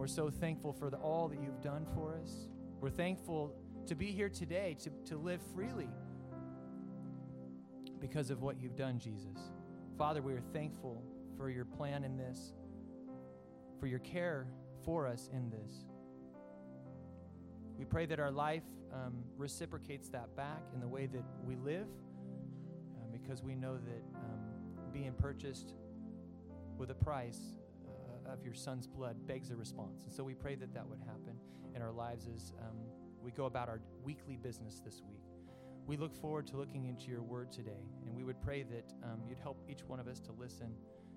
we're so thankful for the, all that you've done for us. We're thankful to be here today, to, to live freely because of what you've done, Jesus. Father, we are thankful for your plan in this, for your care for us in this. We pray that our life um, reciprocates that back in the way that we live, uh, because we know that um, being purchased with a price of your son's blood begs a response. And so we pray that that would happen in our lives as um, we go about our weekly business this week. We look forward to looking into your word today, and we would pray that um, you'd help each one of us to listen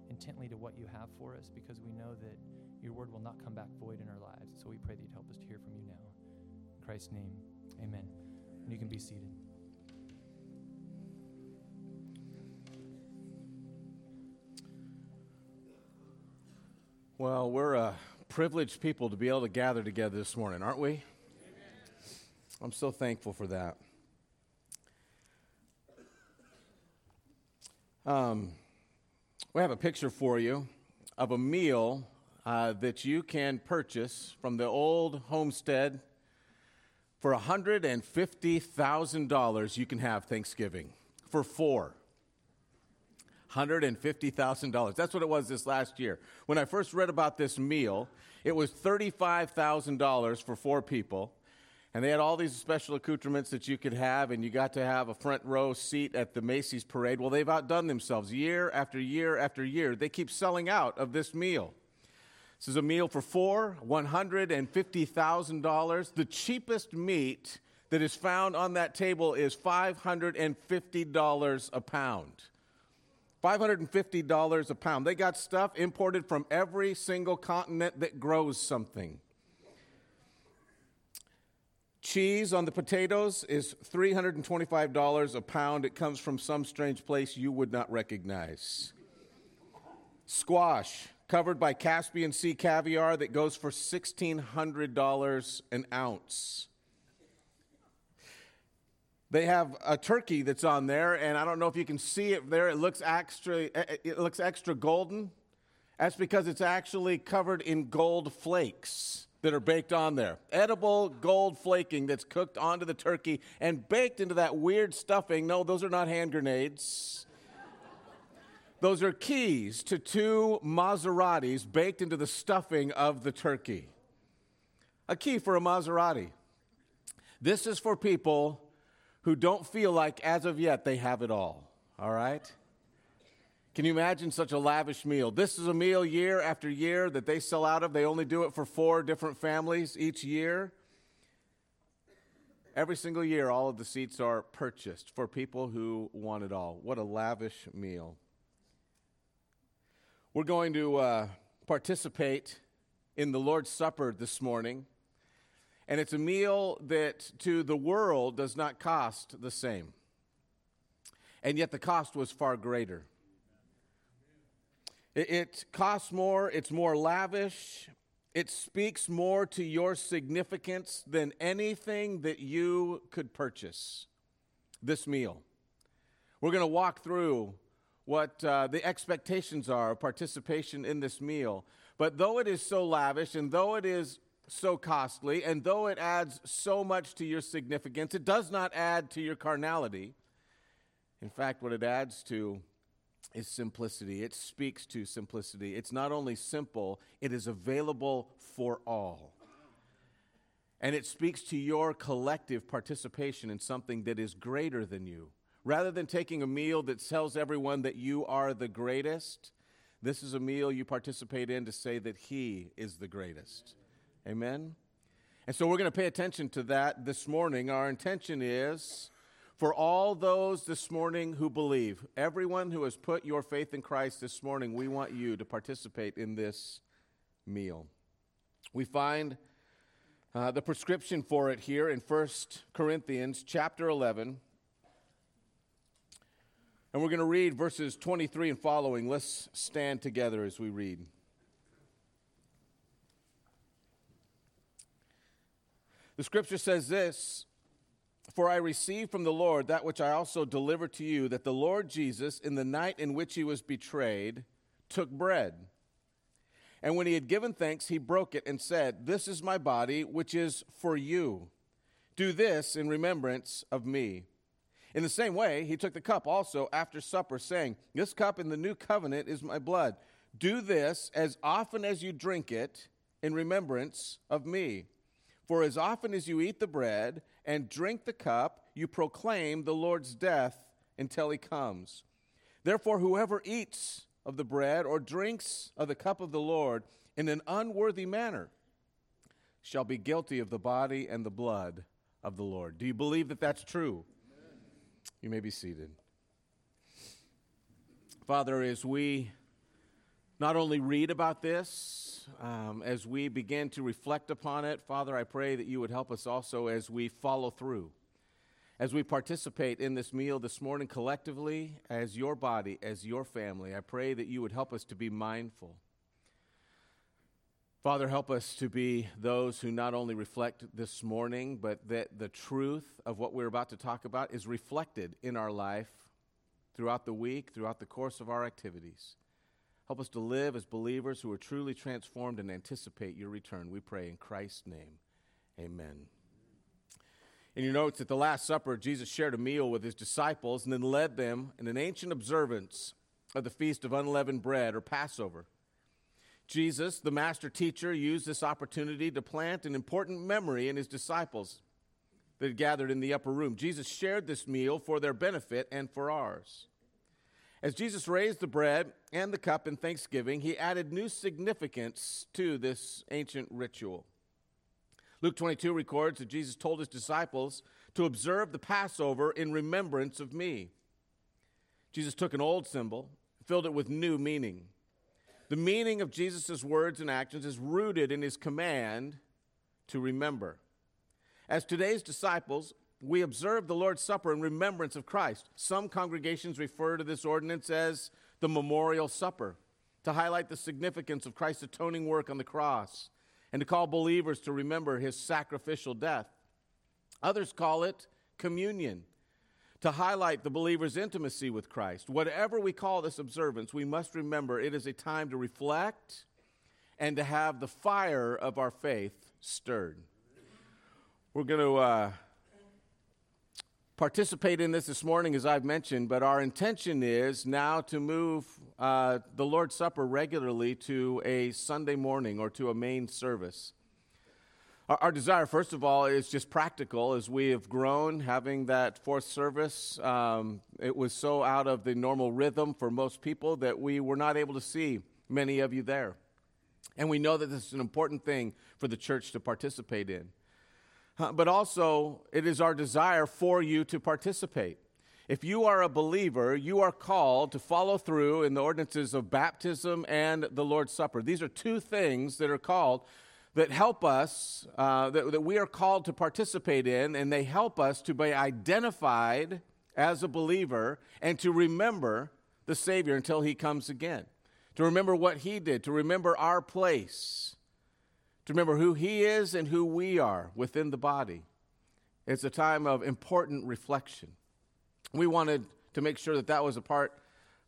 intently to what you have for us because we know that your word will not come back void in our lives. So we pray that you'd help us to hear from you now. In Christ's name, amen. And you can be seated. Well, we're a privileged people to be able to gather together this morning, aren't we? Amen. I'm so thankful for that. Um, we have a picture for you of a meal uh, that you can purchase from the old homestead for $150,000. You can have Thanksgiving for four. $150,000. That's what it was this last year. When I first read about this meal, it was $35,000 for four people. And they had all these special accoutrements that you could have, and you got to have a front row seat at the Macy's parade. Well, they've outdone themselves year after year after year. They keep selling out of this meal. This is a meal for four, $150,000. The cheapest meat that is found on that table is $550 a pound. $550 a pound. They got stuff imported from every single continent that grows something. Cheese on the potatoes is $325 a pound. It comes from some strange place you would not recognize. Squash, covered by Caspian Sea caviar, that goes for $1,600 an ounce. They have a turkey that's on there, and I don't know if you can see it there. It looks extra, eh, eh, it looks extra golden. That's because it's actually covered in gold flakes that are baked on there. Edible gold flaking that's cooked onto the turkey and baked into that weird stuffing. No, those are not hand grenades. Those are keys to two Maseratis baked into the stuffing of the turkey. A key for a Maserati. This is for people who don't feel like, as of yet, they have it all. All right? Can you imagine such a lavish meal? This is a meal year after year that they sell out of. They only do it for four different families each year. Every single year, all of the seats are purchased for people who want it all. What a lavish meal. We're going to uh, participate in the Lord's Supper this morning. And it's a meal that to the world does not cost the same. And yet the cost was far greater. It, it costs more, it's more lavish, it speaks more to your significance than anything that you could purchase. This meal. We're going to walk through what uh, the expectations are of participation in this meal. But though it is so lavish and though it is so costly, and though it adds so much to your significance, it does not add to your carnality. In fact, what it adds to is simplicity. It speaks to simplicity. It's not only simple, it is available for all. And it speaks to your collective participation in something that is greater than you. Rather than taking a meal that tells everyone that you are the greatest, this is a meal you participate in to say that He is the greatest. Amen? And so we're going to pay attention to that this morning. Our intention is for all those this morning who believe, everyone who has put your faith in Christ this morning, we want you to participate in this meal. We find uh, the prescription for it here in 1 Corinthians chapter 11. And we're going to read verses 23 and following. Let's stand together as we read. The scripture says this For I received from the Lord that which I also delivered to you, that the Lord Jesus, in the night in which he was betrayed, took bread. And when he had given thanks, he broke it and said, This is my body, which is for you. Do this in remembrance of me. In the same way, he took the cup also after supper, saying, This cup in the new covenant is my blood. Do this as often as you drink it in remembrance of me. For as often as you eat the bread and drink the cup, you proclaim the Lord's death until he comes. Therefore, whoever eats of the bread or drinks of the cup of the Lord in an unworthy manner shall be guilty of the body and the blood of the Lord. Do you believe that that's true? Amen. You may be seated. Father, as we not only read about this, um, as we begin to reflect upon it, Father, I pray that you would help us also as we follow through as we participate in this meal this morning collectively, as your body, as your family, I pray that you would help us to be mindful. Father, help us to be those who not only reflect this morning, but that the truth of what we're about to talk about is reflected in our life throughout the week, throughout the course of our activities. Help us to live as believers who are truly transformed and anticipate your return. We pray in Christ's name. Amen. In your notes, at the Last Supper, Jesus shared a meal with his disciples and then led them in an ancient observance of the Feast of Unleavened Bread or Passover. Jesus, the master teacher, used this opportunity to plant an important memory in his disciples that gathered in the upper room. Jesus shared this meal for their benefit and for ours. As Jesus raised the bread and the cup in thanksgiving, he added new significance to this ancient ritual. Luke 22 records that Jesus told his disciples to observe the Passover in remembrance of me. Jesus took an old symbol, filled it with new meaning. The meaning of Jesus' words and actions is rooted in his command to remember. As today's disciples, we observe the Lord's Supper in remembrance of Christ. Some congregations refer to this ordinance as the memorial supper to highlight the significance of Christ's atoning work on the cross and to call believers to remember his sacrificial death. Others call it communion to highlight the believer's intimacy with Christ. Whatever we call this observance, we must remember it is a time to reflect and to have the fire of our faith stirred. We're going to uh, participate in this this morning, as I've mentioned, but our intention is now to move uh, the Lord's Supper regularly to a Sunday morning or to a main service. Our, our, desire, first of all, is just practical. As we have grown, having that fourth service, um, it was so out of the normal rhythm for most people that we were not able to see many of you there. And we know that this is an important thing for the church to participate in. But also, it is our desire for you to participate. If you are a believer, you are called to follow through in the ordinances of baptism and the Lord's Supper. These are two things that are called that help us, uh, that, that we are called to participate in, and they help us to be identified as a believer and to remember the Savior until He comes again. To remember what He did, to remember our place to remember who He is and who we are within the body. It's a time of important reflection. We wanted to make sure that that was a part,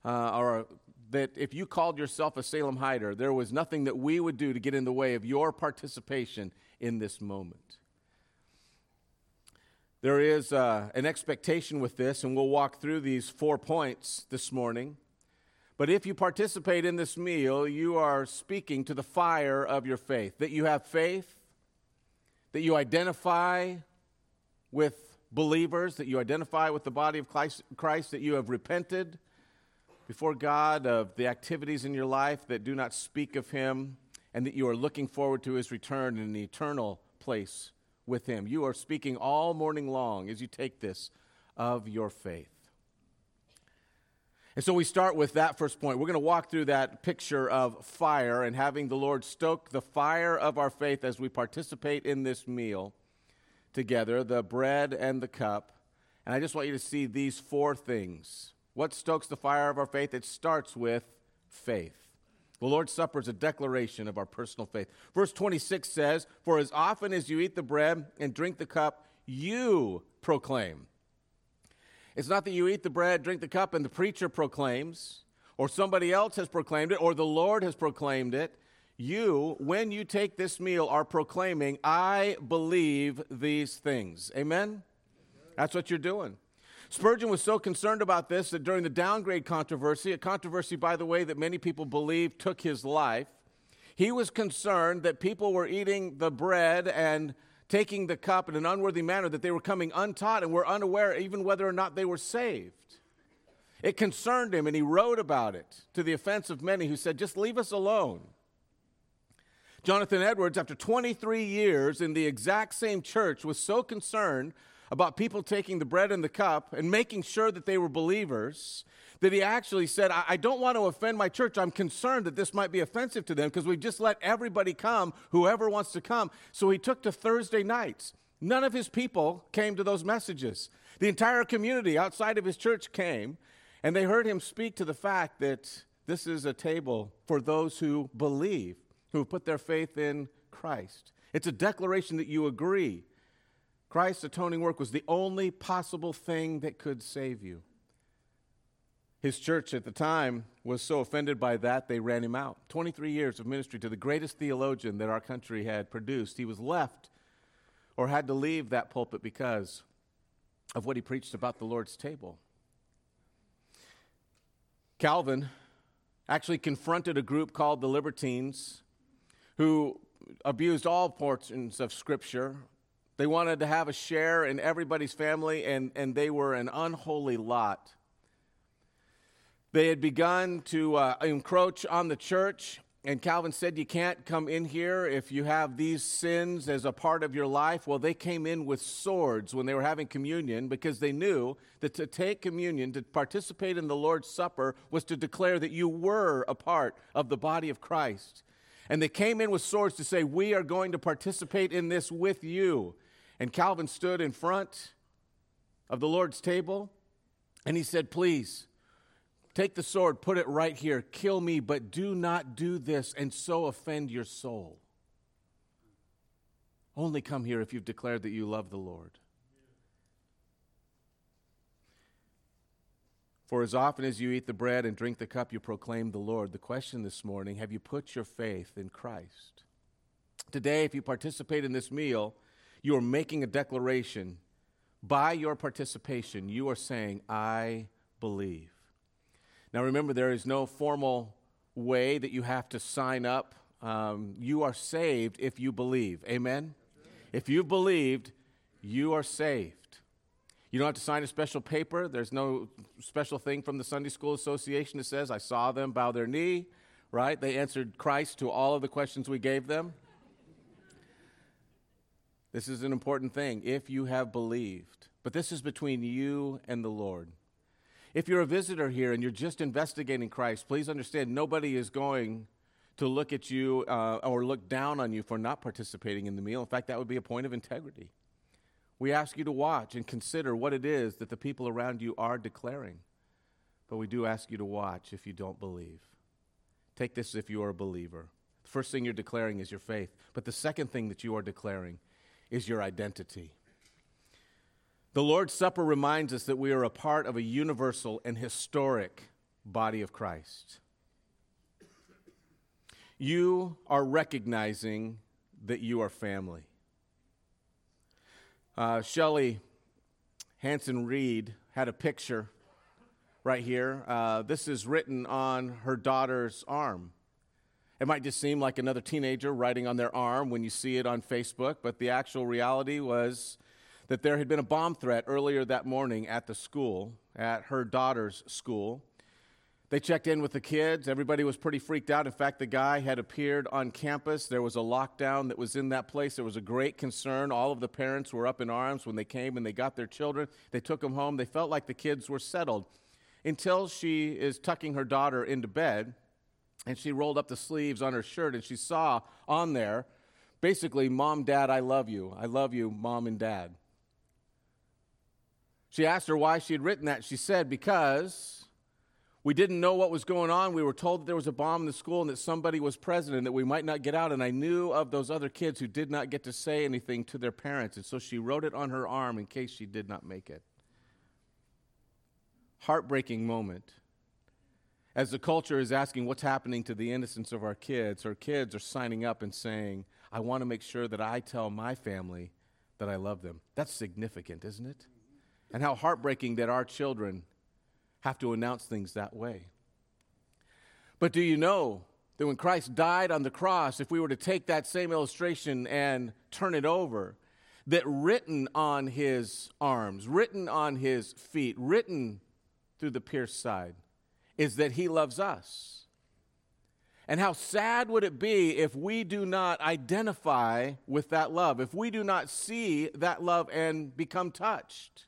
uh, or that if you called yourself a Salem Hider, there was nothing that we would do to get in the way of your participation in this moment. There is uh, an expectation with this, and we'll walk through these four points this morning. But if you participate in this meal, you are speaking to the fire of your faith. That you have faith, that you identify with believers, that you identify with the body of Christ, that you have repented before God of the activities in your life that do not speak of Him, and that you are looking forward to His return in an eternal place with Him. You are speaking all morning long as you take this of your faith. And so we start with that first point. We're going to walk through that picture of fire and having the Lord stoke the fire of our faith as we participate in this meal together the bread and the cup. And I just want you to see these four things. What stokes the fire of our faith? It starts with faith. The Lord's Supper is a declaration of our personal faith. Verse 26 says, For as often as you eat the bread and drink the cup, you proclaim it's not that you eat the bread, drink the cup, and the preacher proclaims, or somebody else has proclaimed it, or the Lord has proclaimed it. you, when you take this meal, are proclaiming, I believe these things. Amen? That's what you're doing. Spurgeon was so concerned about this that during the downgrade controversy, a controversy, by the way, that many people believe took his life, he was concerned that people were eating the bread and taking the cup in an unworthy manner, that they were coming untaught and were unaware even whether or not they were saved. It concerned him, and he wrote about it to the offense of many who said, Just leave us alone. Jonathan Edwards, after 23 years in the exact same church, was so concerned about people taking the bread and the cup and making sure that they were believers that he actually said, I, I don't want to offend my church. I'm concerned that this might be offensive to them because we've just let everybody come, whoever wants to come. So he took to Thursday nights. None of his people came to those messages. The entire community outside of his church came, and they heard him speak to the fact that this is a table for those who believe, who have put their faith in Christ. It's a declaration that you agree. Christ's atoning work was the only possible thing that could save you. His church at the time was so offended by that, they ran him out. 23 years of ministry to the greatest theologian that our country had produced. He was left or had to leave that pulpit because of what he preached about the Lord's table. Calvin actually confronted a group called the Libertines who abused all portions of Scripture. They wanted to have a share in everybody's family, and, and they were an unholy lot. They had begun to uh, encroach on the church, and Calvin said, You can't come in here if you have these sins as a part of your life. Well, they came in with swords when they were having communion because they knew that to take communion, to participate in the Lord's Supper, was to declare that you were a part of the body of Christ. And they came in with swords to say, We are going to participate in this with you. And Calvin stood in front of the Lord's table and he said, Please, Take the sword, put it right here, kill me, but do not do this and so offend your soul. Only come here if you've declared that you love the Lord. For as often as you eat the bread and drink the cup, you proclaim the Lord. The question this morning have you put your faith in Christ? Today, if you participate in this meal, you are making a declaration. By your participation, you are saying, I believe. Now, remember, there is no formal way that you have to sign up. Um, you are saved if you believe. Amen? If you've believed, you are saved. You don't have to sign a special paper. There's no special thing from the Sunday School Association that says, I saw them bow their knee, right? They answered Christ to all of the questions we gave them. This is an important thing if you have believed. But this is between you and the Lord. If you're a visitor here and you're just investigating Christ, please understand nobody is going to look at you uh, or look down on you for not participating in the meal. In fact, that would be a point of integrity. We ask you to watch and consider what it is that the people around you are declaring. But we do ask you to watch if you don't believe. Take this if you are a believer. The first thing you're declaring is your faith. But the second thing that you are declaring is your identity. The Lord's Supper reminds us that we are a part of a universal and historic body of Christ. You are recognizing that you are family. Uh, Shelley Hanson Reed had a picture right here. Uh, this is written on her daughter's arm. It might just seem like another teenager writing on their arm when you see it on Facebook, but the actual reality was that there had been a bomb threat earlier that morning at the school, at her daughter's school. They checked in with the kids. Everybody was pretty freaked out. In fact, the guy had appeared on campus. There was a lockdown that was in that place. There was a great concern. All of the parents were up in arms when they came and they got their children. They took them home. They felt like the kids were settled until she is tucking her daughter into bed and she rolled up the sleeves on her shirt and she saw on there basically, Mom, Dad, I love you. I love you, Mom and Dad. She asked her why she had written that. She said, Because we didn't know what was going on. We were told that there was a bomb in the school and that somebody was present and that we might not get out. And I knew of those other kids who did not get to say anything to their parents. And so she wrote it on her arm in case she did not make it. Heartbreaking moment. As the culture is asking what's happening to the innocence of our kids, our kids are signing up and saying, I want to make sure that I tell my family that I love them. That's significant, isn't it? And how heartbreaking that our children have to announce things that way. But do you know that when Christ died on the cross, if we were to take that same illustration and turn it over, that written on his arms, written on his feet, written through the pierced side, is that he loves us. And how sad would it be if we do not identify with that love, if we do not see that love and become touched?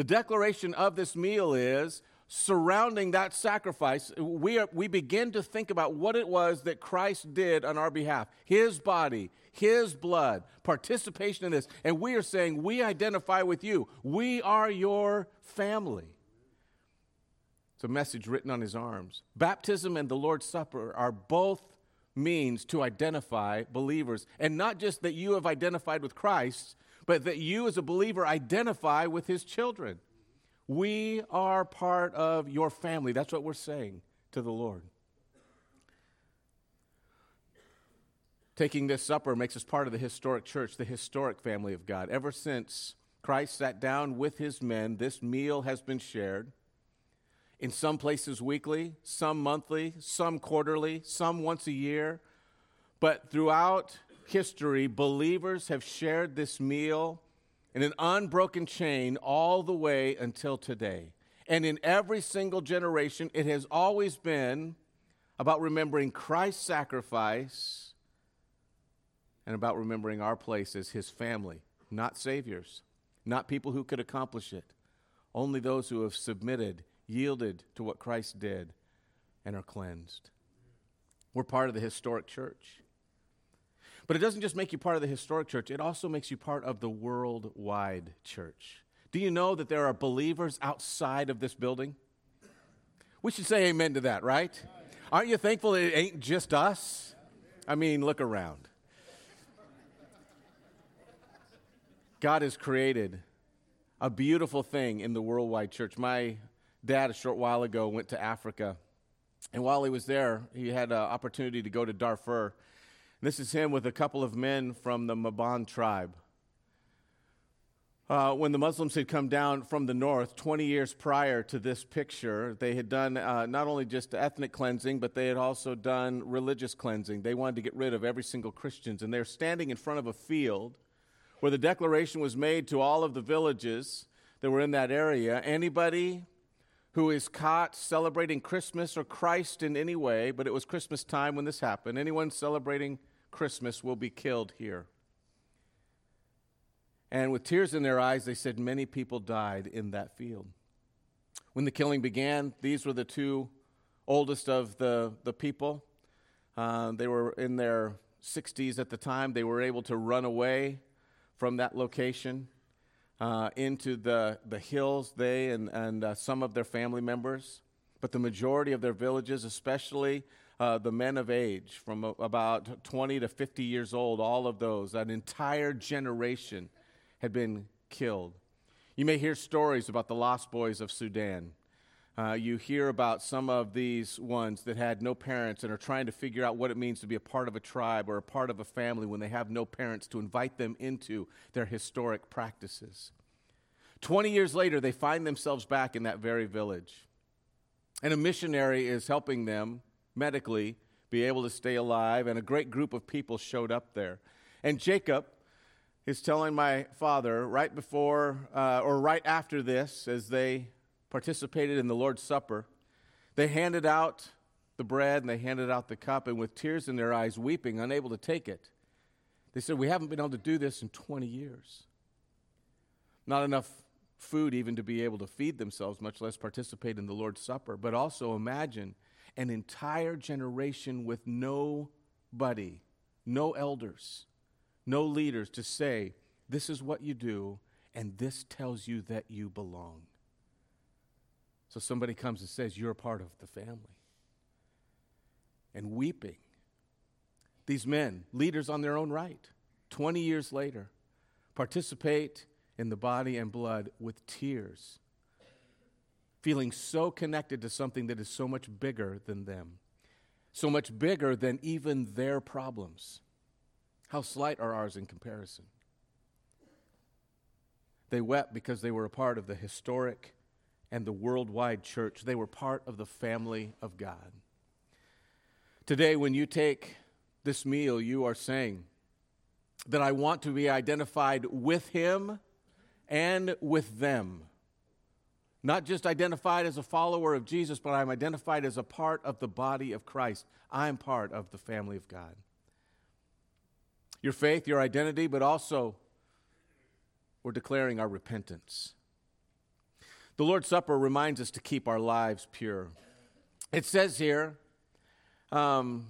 The declaration of this meal is surrounding that sacrifice, we, are, we begin to think about what it was that Christ did on our behalf His body, His blood, participation in this. And we are saying, We identify with you. We are your family. It's a message written on His arms. Baptism and the Lord's Supper are both means to identify believers. And not just that you have identified with Christ, but that you as a believer identify with His children. We are part of your family. That's what we're saying to the Lord. Taking this supper makes us part of the historic church, the historic family of God. Ever since Christ sat down with his men, this meal has been shared. In some places weekly, some monthly, some quarterly, some once a year. But throughout history, believers have shared this meal in an unbroken chain all the way until today. And in every single generation, it has always been about remembering Christ's sacrifice and about remembering our place as his family, not saviors, not people who could accomplish it, only those who have submitted, yielded to what Christ did, and are cleansed. We're part of the historic church. But it doesn't just make you part of the historic church, it also makes you part of the worldwide church. Do you know that there are believers outside of this building? We should say amen to that, right? Aren't you thankful it ain't just us? I mean, look around. God has created a beautiful thing in the worldwide church. My dad, a short while ago, went to Africa. And while he was there, he had an opportunity to go to Darfur. This is him with a couple of men from the Maban tribe. Uh, when the Muslims had come down from the north 20 years prior to this picture, they had done uh, not only just ethnic cleansing, but they had also done religious cleansing. They wanted to get rid of every single Christian. And they're standing in front of a field where the declaration was made to all of the villages that were in that area anybody who is caught celebrating Christmas or Christ in any way, but it was Christmas time when this happened, anyone celebrating Christmas will be killed here. And with tears in their eyes, they said many people died in that field. When the killing began, these were the two oldest of the, the people. Uh, they were in their 60s at the time. They were able to run away from that location uh, into the, the hills, they and, and uh, some of their family members. But the majority of their villages, especially uh, the men of age from about 20 to 50 years old, all of those, an entire generation had been killed. You may hear stories about the lost boys of Sudan. Uh, you hear about some of these ones that had no parents and are trying to figure out what it means to be a part of a tribe or a part of a family when they have no parents to invite them into their historic practices. 20 years later, they find themselves back in that very village. And a missionary is helping them medically be able to stay alive, and a great group of people showed up there. And Jacob is telling my father right before uh, or right after this, as they participated in the Lord's Supper, they handed out the bread and they handed out the cup, and with tears in their eyes, weeping, unable to take it, they said, We haven't been able to do this in 20 years. Not enough food even to be able to feed themselves, much less participate in the Lord's Supper. But also imagine an entire generation with nobody, no elders, no leaders to say, This is what you do, and this tells you that you belong. So somebody comes and says, You're part of the family. And weeping. These men, leaders on their own right, 20 years later, participate in the body and blood with tears feeling so connected to something that is so much bigger than them, so much bigger than even their problems. How slight are ours in comparison? They wept because they were a part of the historic and the worldwide church. They were part of the family of God. Today, when you take this meal, you are saying that I want to be identified with Him and with them. Not just identified as a follower of Jesus, but I'm identified as a part of the body of Christ. I'm part of the family of God. Your faith, your identity, but also we're declaring our repentance. The Lord's Supper reminds us to keep our lives pure. It says here, um,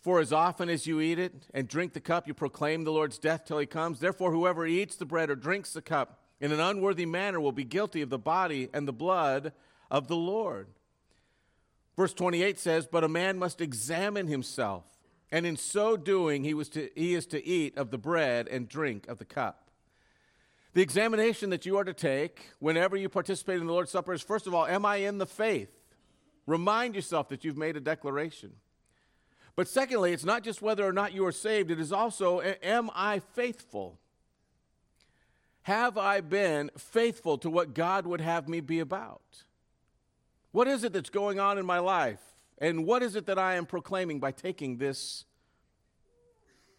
for as often as you eat it and drink the cup, you proclaim the Lord's death till he comes. Therefore, whoever eats the bread or drinks the cup in an unworthy manner will be guilty of the body and the blood of the Lord. Verse 28 says, But a man must examine himself, and in so doing, he, was to, he is to eat of the bread and drink of the cup. The examination that you are to take whenever you participate in the Lord's Supper is first of all, am I in the faith? Remind yourself that you've made a declaration. But secondly, it's not just whether or not you are saved, it is also, am I faithful? Have I been faithful to what God would have me be about? What is it that's going on in my life? And what is it that I am proclaiming by taking this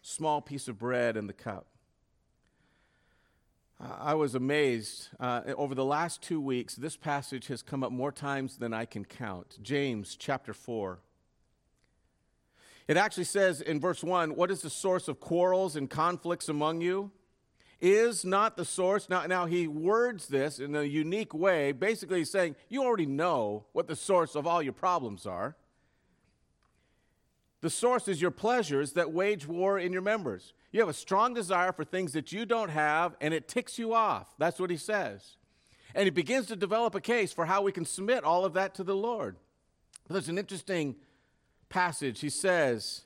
small piece of bread and the cup? I was amazed. Uh, over the last two weeks, this passage has come up more times than I can count. James chapter 4. It actually says in verse 1 What is the source of quarrels and conflicts among you? Is not the source. Now, now he words this in a unique way. Basically, saying, You already know what the source of all your problems are. The source is your pleasures that wage war in your members. You have a strong desire for things that you don't have, and it ticks you off. That's what he says. And he begins to develop a case for how we can submit all of that to the Lord. There's an interesting passage. He says,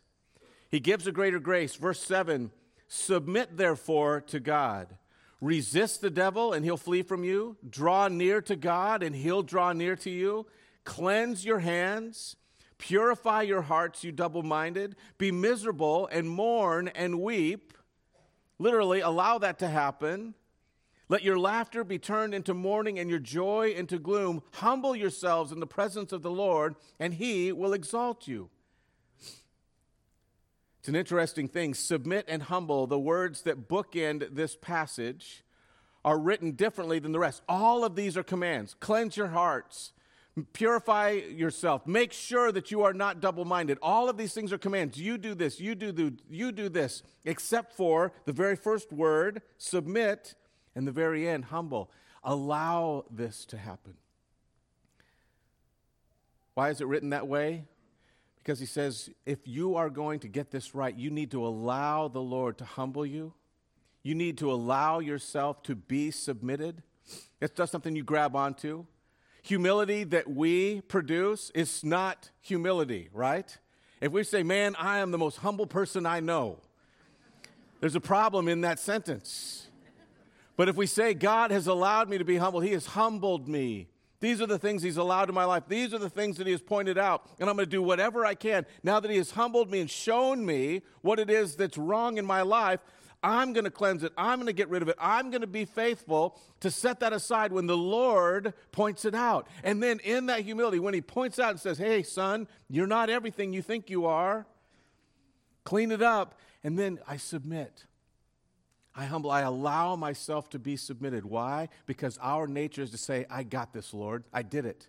He gives a greater grace. Verse 7 Submit therefore to God. Resist the devil, and he'll flee from you. Draw near to God, and he'll draw near to you. Cleanse your hands Purify your hearts, you double minded. Be miserable and mourn and weep. Literally, allow that to happen. Let your laughter be turned into mourning and your joy into gloom. Humble yourselves in the presence of the Lord, and he will exalt you. It's an interesting thing. Submit and humble, the words that bookend this passage, are written differently than the rest. All of these are commands. Cleanse your hearts, Purify yourself. Make sure that you are not double minded. All of these things are commands. You do this, you do, the, you do this, except for the very first word, submit, and the very end, humble. Allow this to happen. Why is it written that way? Because he says, if you are going to get this right, you need to allow the Lord to humble you. You need to allow yourself to be submitted. It's just something you grab onto humility that we produce is not humility, right? If we say, man, I am the most humble person I know, there's a problem in that sentence. But if we say, God has allowed me to be humble, He has humbled me. These are the things He's allowed in my life. These are the things that He has pointed out. And I'm going to do whatever I can. Now that He has humbled me and shown me what it is that's wrong in my life, I'm going to cleanse it. I'm going to get rid of it. I'm going to be faithful to set that aside when the Lord points it out. And then in that humility, when He points out and says, Hey, son, you're not everything you think you are, clean it up. And then I submit. I humble, I allow myself to be submitted. Why? Because our nature is to say, I got this, Lord. I did it.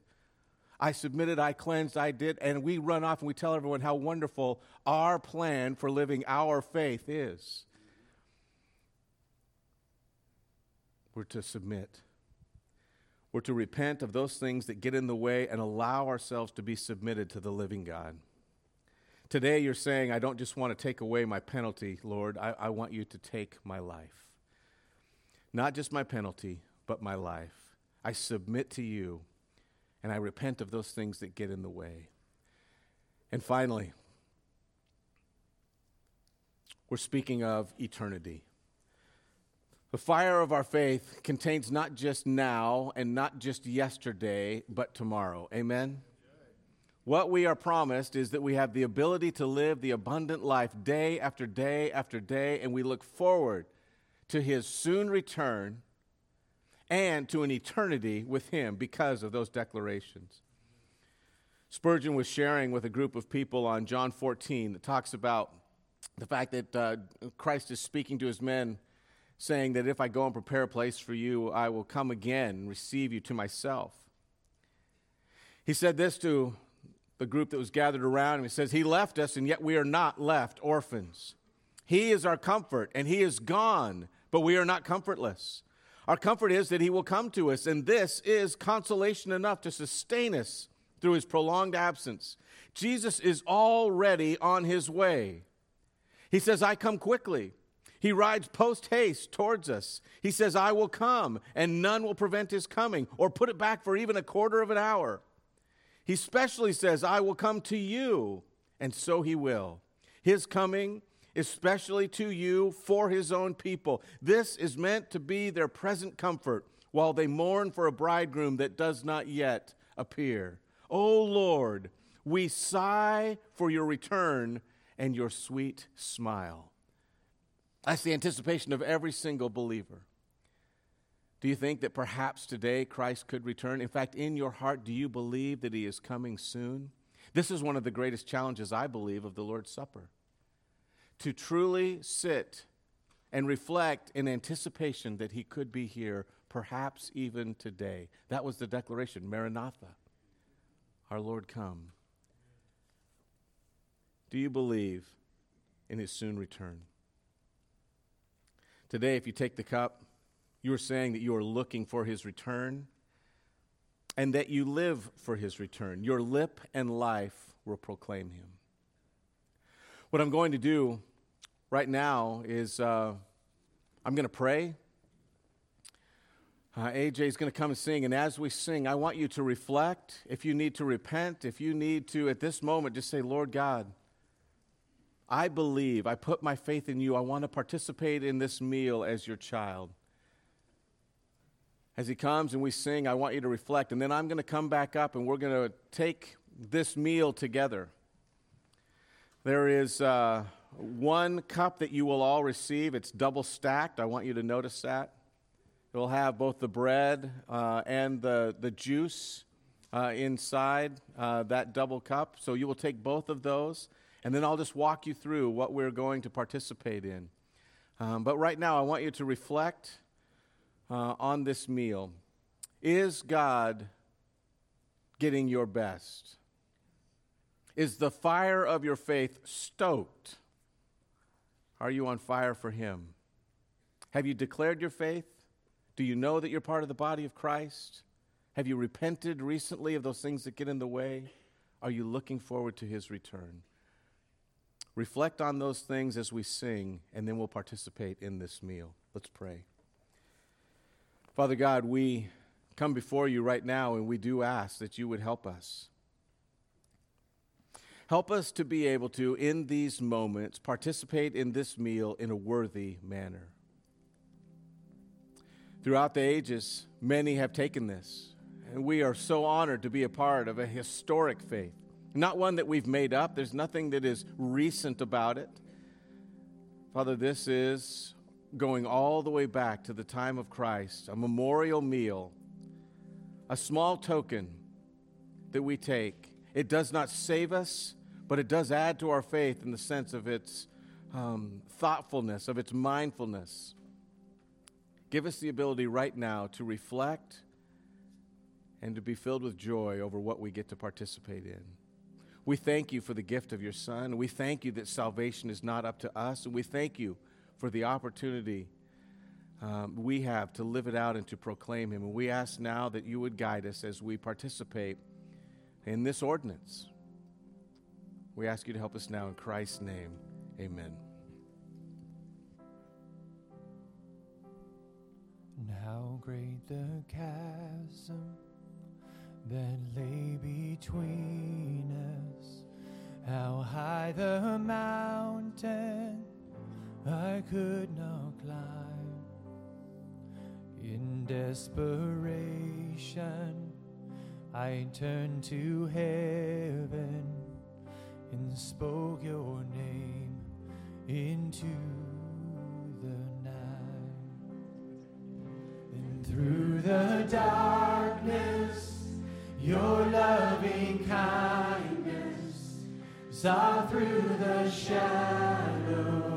I submitted, I cleansed, I did. And we run off and we tell everyone how wonderful our plan for living our faith is. We're to submit. We're to repent of those things that get in the way and allow ourselves to be submitted to the living God. Today, you're saying, I don't just want to take away my penalty, Lord. I, I want you to take my life. Not just my penalty, but my life. I submit to you, and I repent of those things that get in the way. And finally, we're speaking of eternity. The fire of our faith contains not just now and not just yesterday, but tomorrow. Amen? What we are promised is that we have the ability to live the abundant life day after day after day, and we look forward to his soon return and to an eternity with him because of those declarations. Spurgeon was sharing with a group of people on John 14 that talks about the fact that uh, Christ is speaking to his men, saying that if I go and prepare a place for you, I will come again and receive you to myself. He said this to the group that was gathered around him. He says, He left us, and yet we are not left orphans. He is our comfort, and He is gone, but we are not comfortless. Our comfort is that He will come to us, and this is consolation enough to sustain us through His prolonged absence. Jesus is already on His way. He says, I come quickly. He rides post haste towards us. He says, I will come, and none will prevent his coming or put it back for even a quarter of an hour. He specially says, I will come to you, and so he will. His coming especially to you for his own people. This is meant to be their present comfort while they mourn for a bridegroom that does not yet appear. O oh Lord, we sigh for your return and your sweet smile. That's the anticipation of every single believer. Do you think that perhaps today Christ could return? In fact, in your heart, do you believe that he is coming soon? This is one of the greatest challenges, I believe, of the Lord's Supper. To truly sit and reflect in anticipation that he could be here, perhaps even today. That was the declaration Maranatha, our Lord come. Do you believe in his soon return? Today, if you take the cup, you are saying that you are looking for his return and that you live for his return. Your lip and life will proclaim him. What I'm going to do right now is uh, I'm going to pray. Uh, AJ is going to come and sing, and as we sing, I want you to reflect. If you need to repent, if you need to, at this moment, just say, Lord God, I believe, I put my faith in you. I want to participate in this meal as your child as he comes and we sing, I want you to reflect. And then I'm going to come back up and we're going to take this meal together. There is uh, one cup that you will all receive, it's double stacked. I want you to notice that. It will have both the bread uh, and the, the juice uh, inside uh, that double cup. So you will take both of those, and then I'll just walk you through what we're going to participate in. Um, but right now, I want you to reflect uh, on this meal Is God getting your best? Is the fire of your faith stoked? Are you on fire for Him? Have you declared your faith? Do you know that you're part of the body of Christ? Have you repented recently of those things that get in the way? Are you looking forward to His return? Reflect on those things as we sing, and then we'll participate in this meal. Let's pray. Father God, we come before you right now and we do ask that you would help us. Help us to be able to, in these moments, participate in this meal in a worthy manner. Throughout the ages, many have taken this, and we are so honored to be a part of a historic faith. Not one that we've made up, there's nothing that is recent about it. Father, this is going all the way back to the time of Christ, a memorial meal, a small token that we take. It does not save us, but it does add to our faith in the sense of its um, thoughtfulness, of its mindfulness. Give us the ability right now to reflect and to be filled with joy over what we get to participate in. We thank you for the gift of your Son. We thank you that salvation is not up to us. And we thank you for the opportunity um, we have to live it out and to proclaim Him. And we ask now that you would guide us as we participate in this ordinance. We ask you to help us now in Christ's name. Amen. How great the chasm that lay between us, how high the mountain I could not climb. In desperation, I turned to heaven and spoke your name into the night. And through the darkness, your loving kindness saw through the shadows.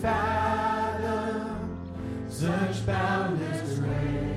fathom such boundless grace.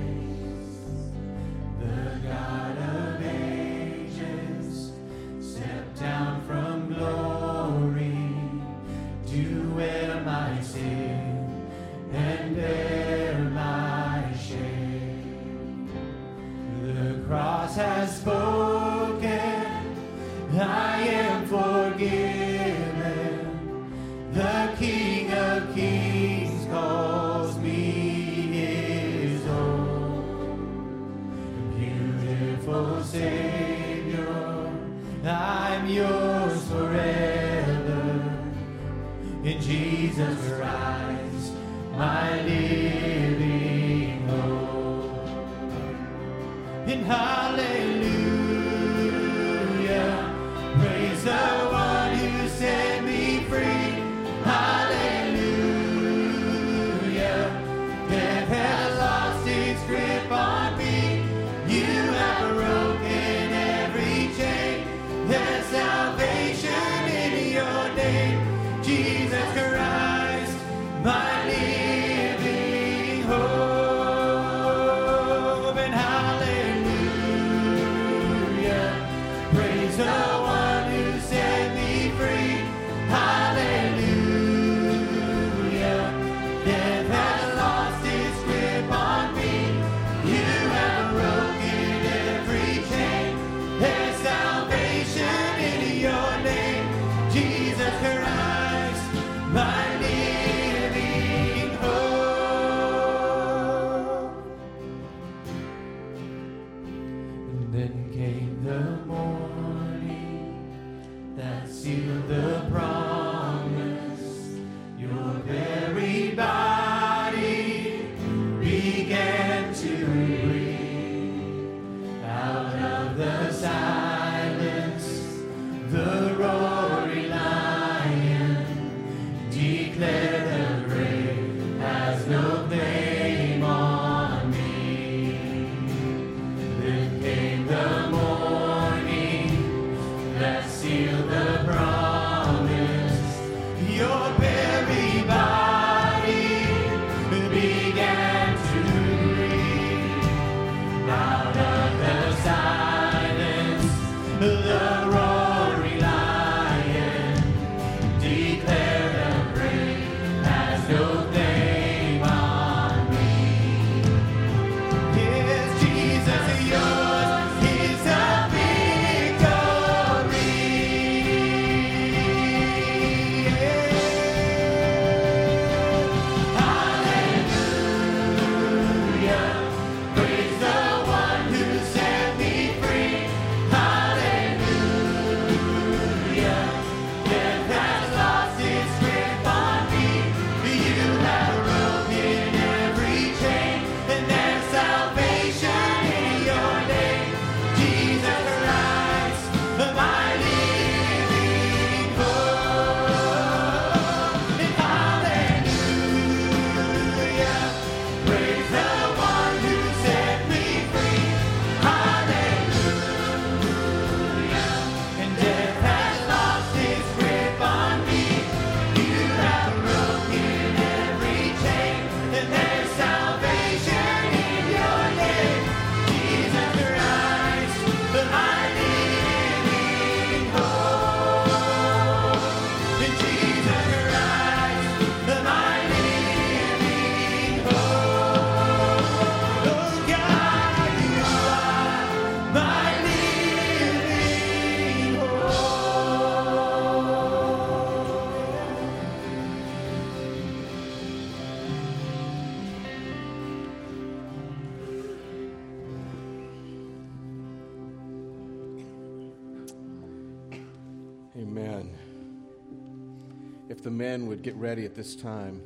Men would get ready at this time.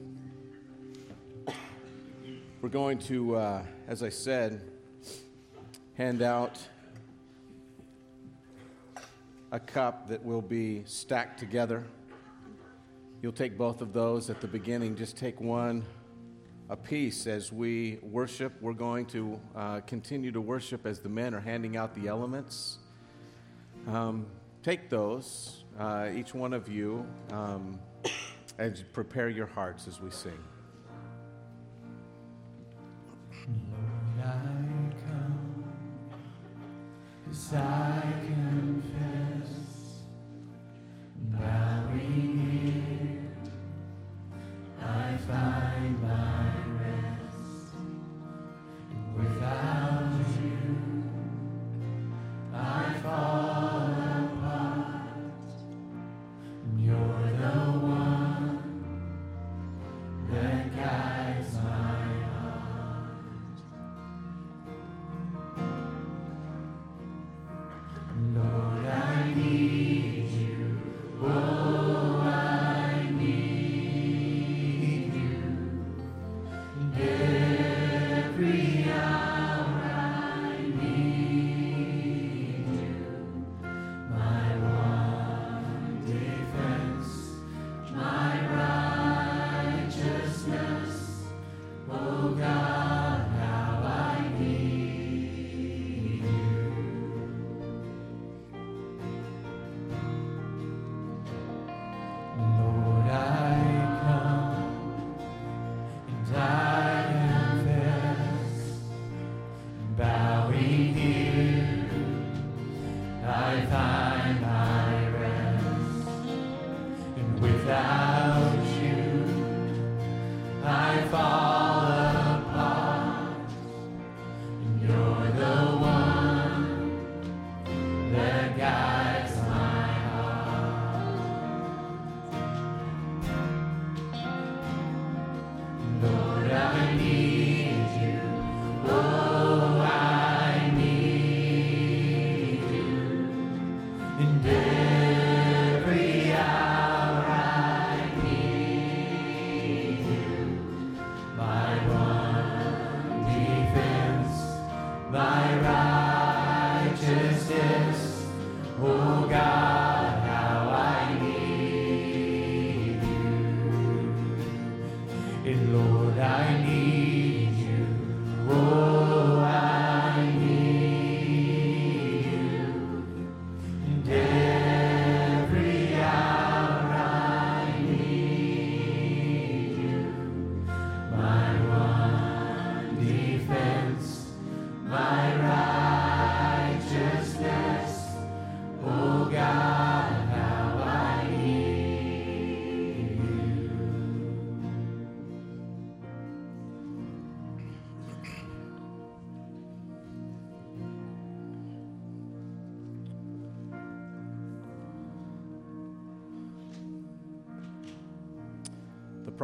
We're going to, uh, as I said, hand out a cup that will be stacked together. You'll take both of those at the beginning. Just take one a piece as we worship. We're going to uh, continue to worship as the men are handing out the elements. Um, take those, uh, each one of you, um, and prepare your hearts as we sing. Lord, I come I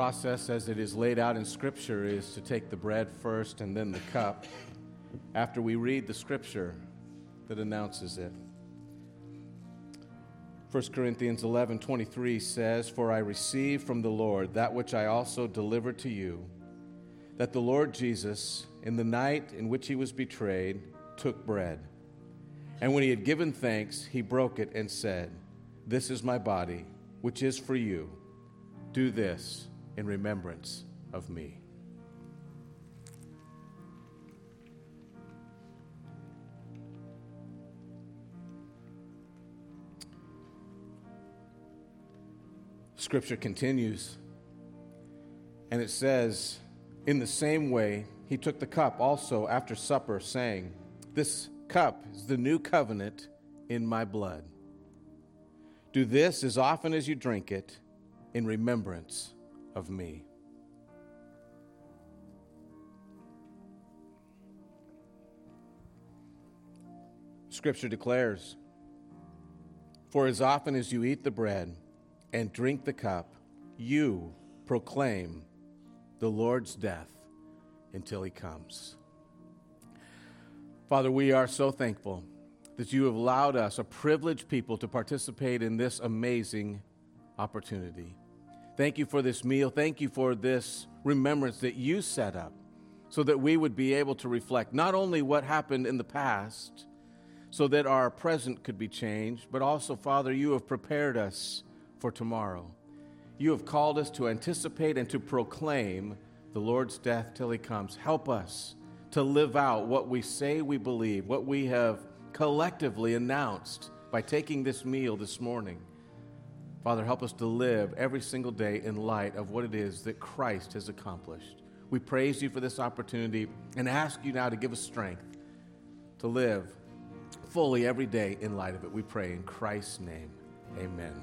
process, as it is laid out in Scripture, is to take the bread first and then the cup after we read the Scripture that announces it. 1 Corinthians 11 23 says, For I received from the Lord that which I also delivered to you, that the Lord Jesus, in the night in which he was betrayed, took bread. And when he had given thanks, he broke it and said, This is my body, which is for you. Do this in remembrance of me. Scripture continues, and it says, In the same way, he took the cup also after supper, saying, This cup is the new covenant in my blood. Do this as often as you drink it in remembrance of me. Scripture declares, For as often as you eat the bread and drink the cup, you proclaim the Lord's death until he comes. Father, we are so thankful that you have allowed us, a privileged people, to participate in this amazing opportunity. Thank you for this meal. Thank you for this remembrance that you set up so that we would be able to reflect not only what happened in the past, so that our present could be changed, but also, Father, you have prepared us for tomorrow. You have called us to anticipate and to proclaim the Lord's death till he comes. Help us to live out what we say we believe, what we have collectively announced by taking this meal this morning. Father, help us to live every single day in light of what it is that Christ has accomplished. We praise you for this opportunity and ask you now to give us strength to live fully every day in light of it. We pray in Christ's name. Amen.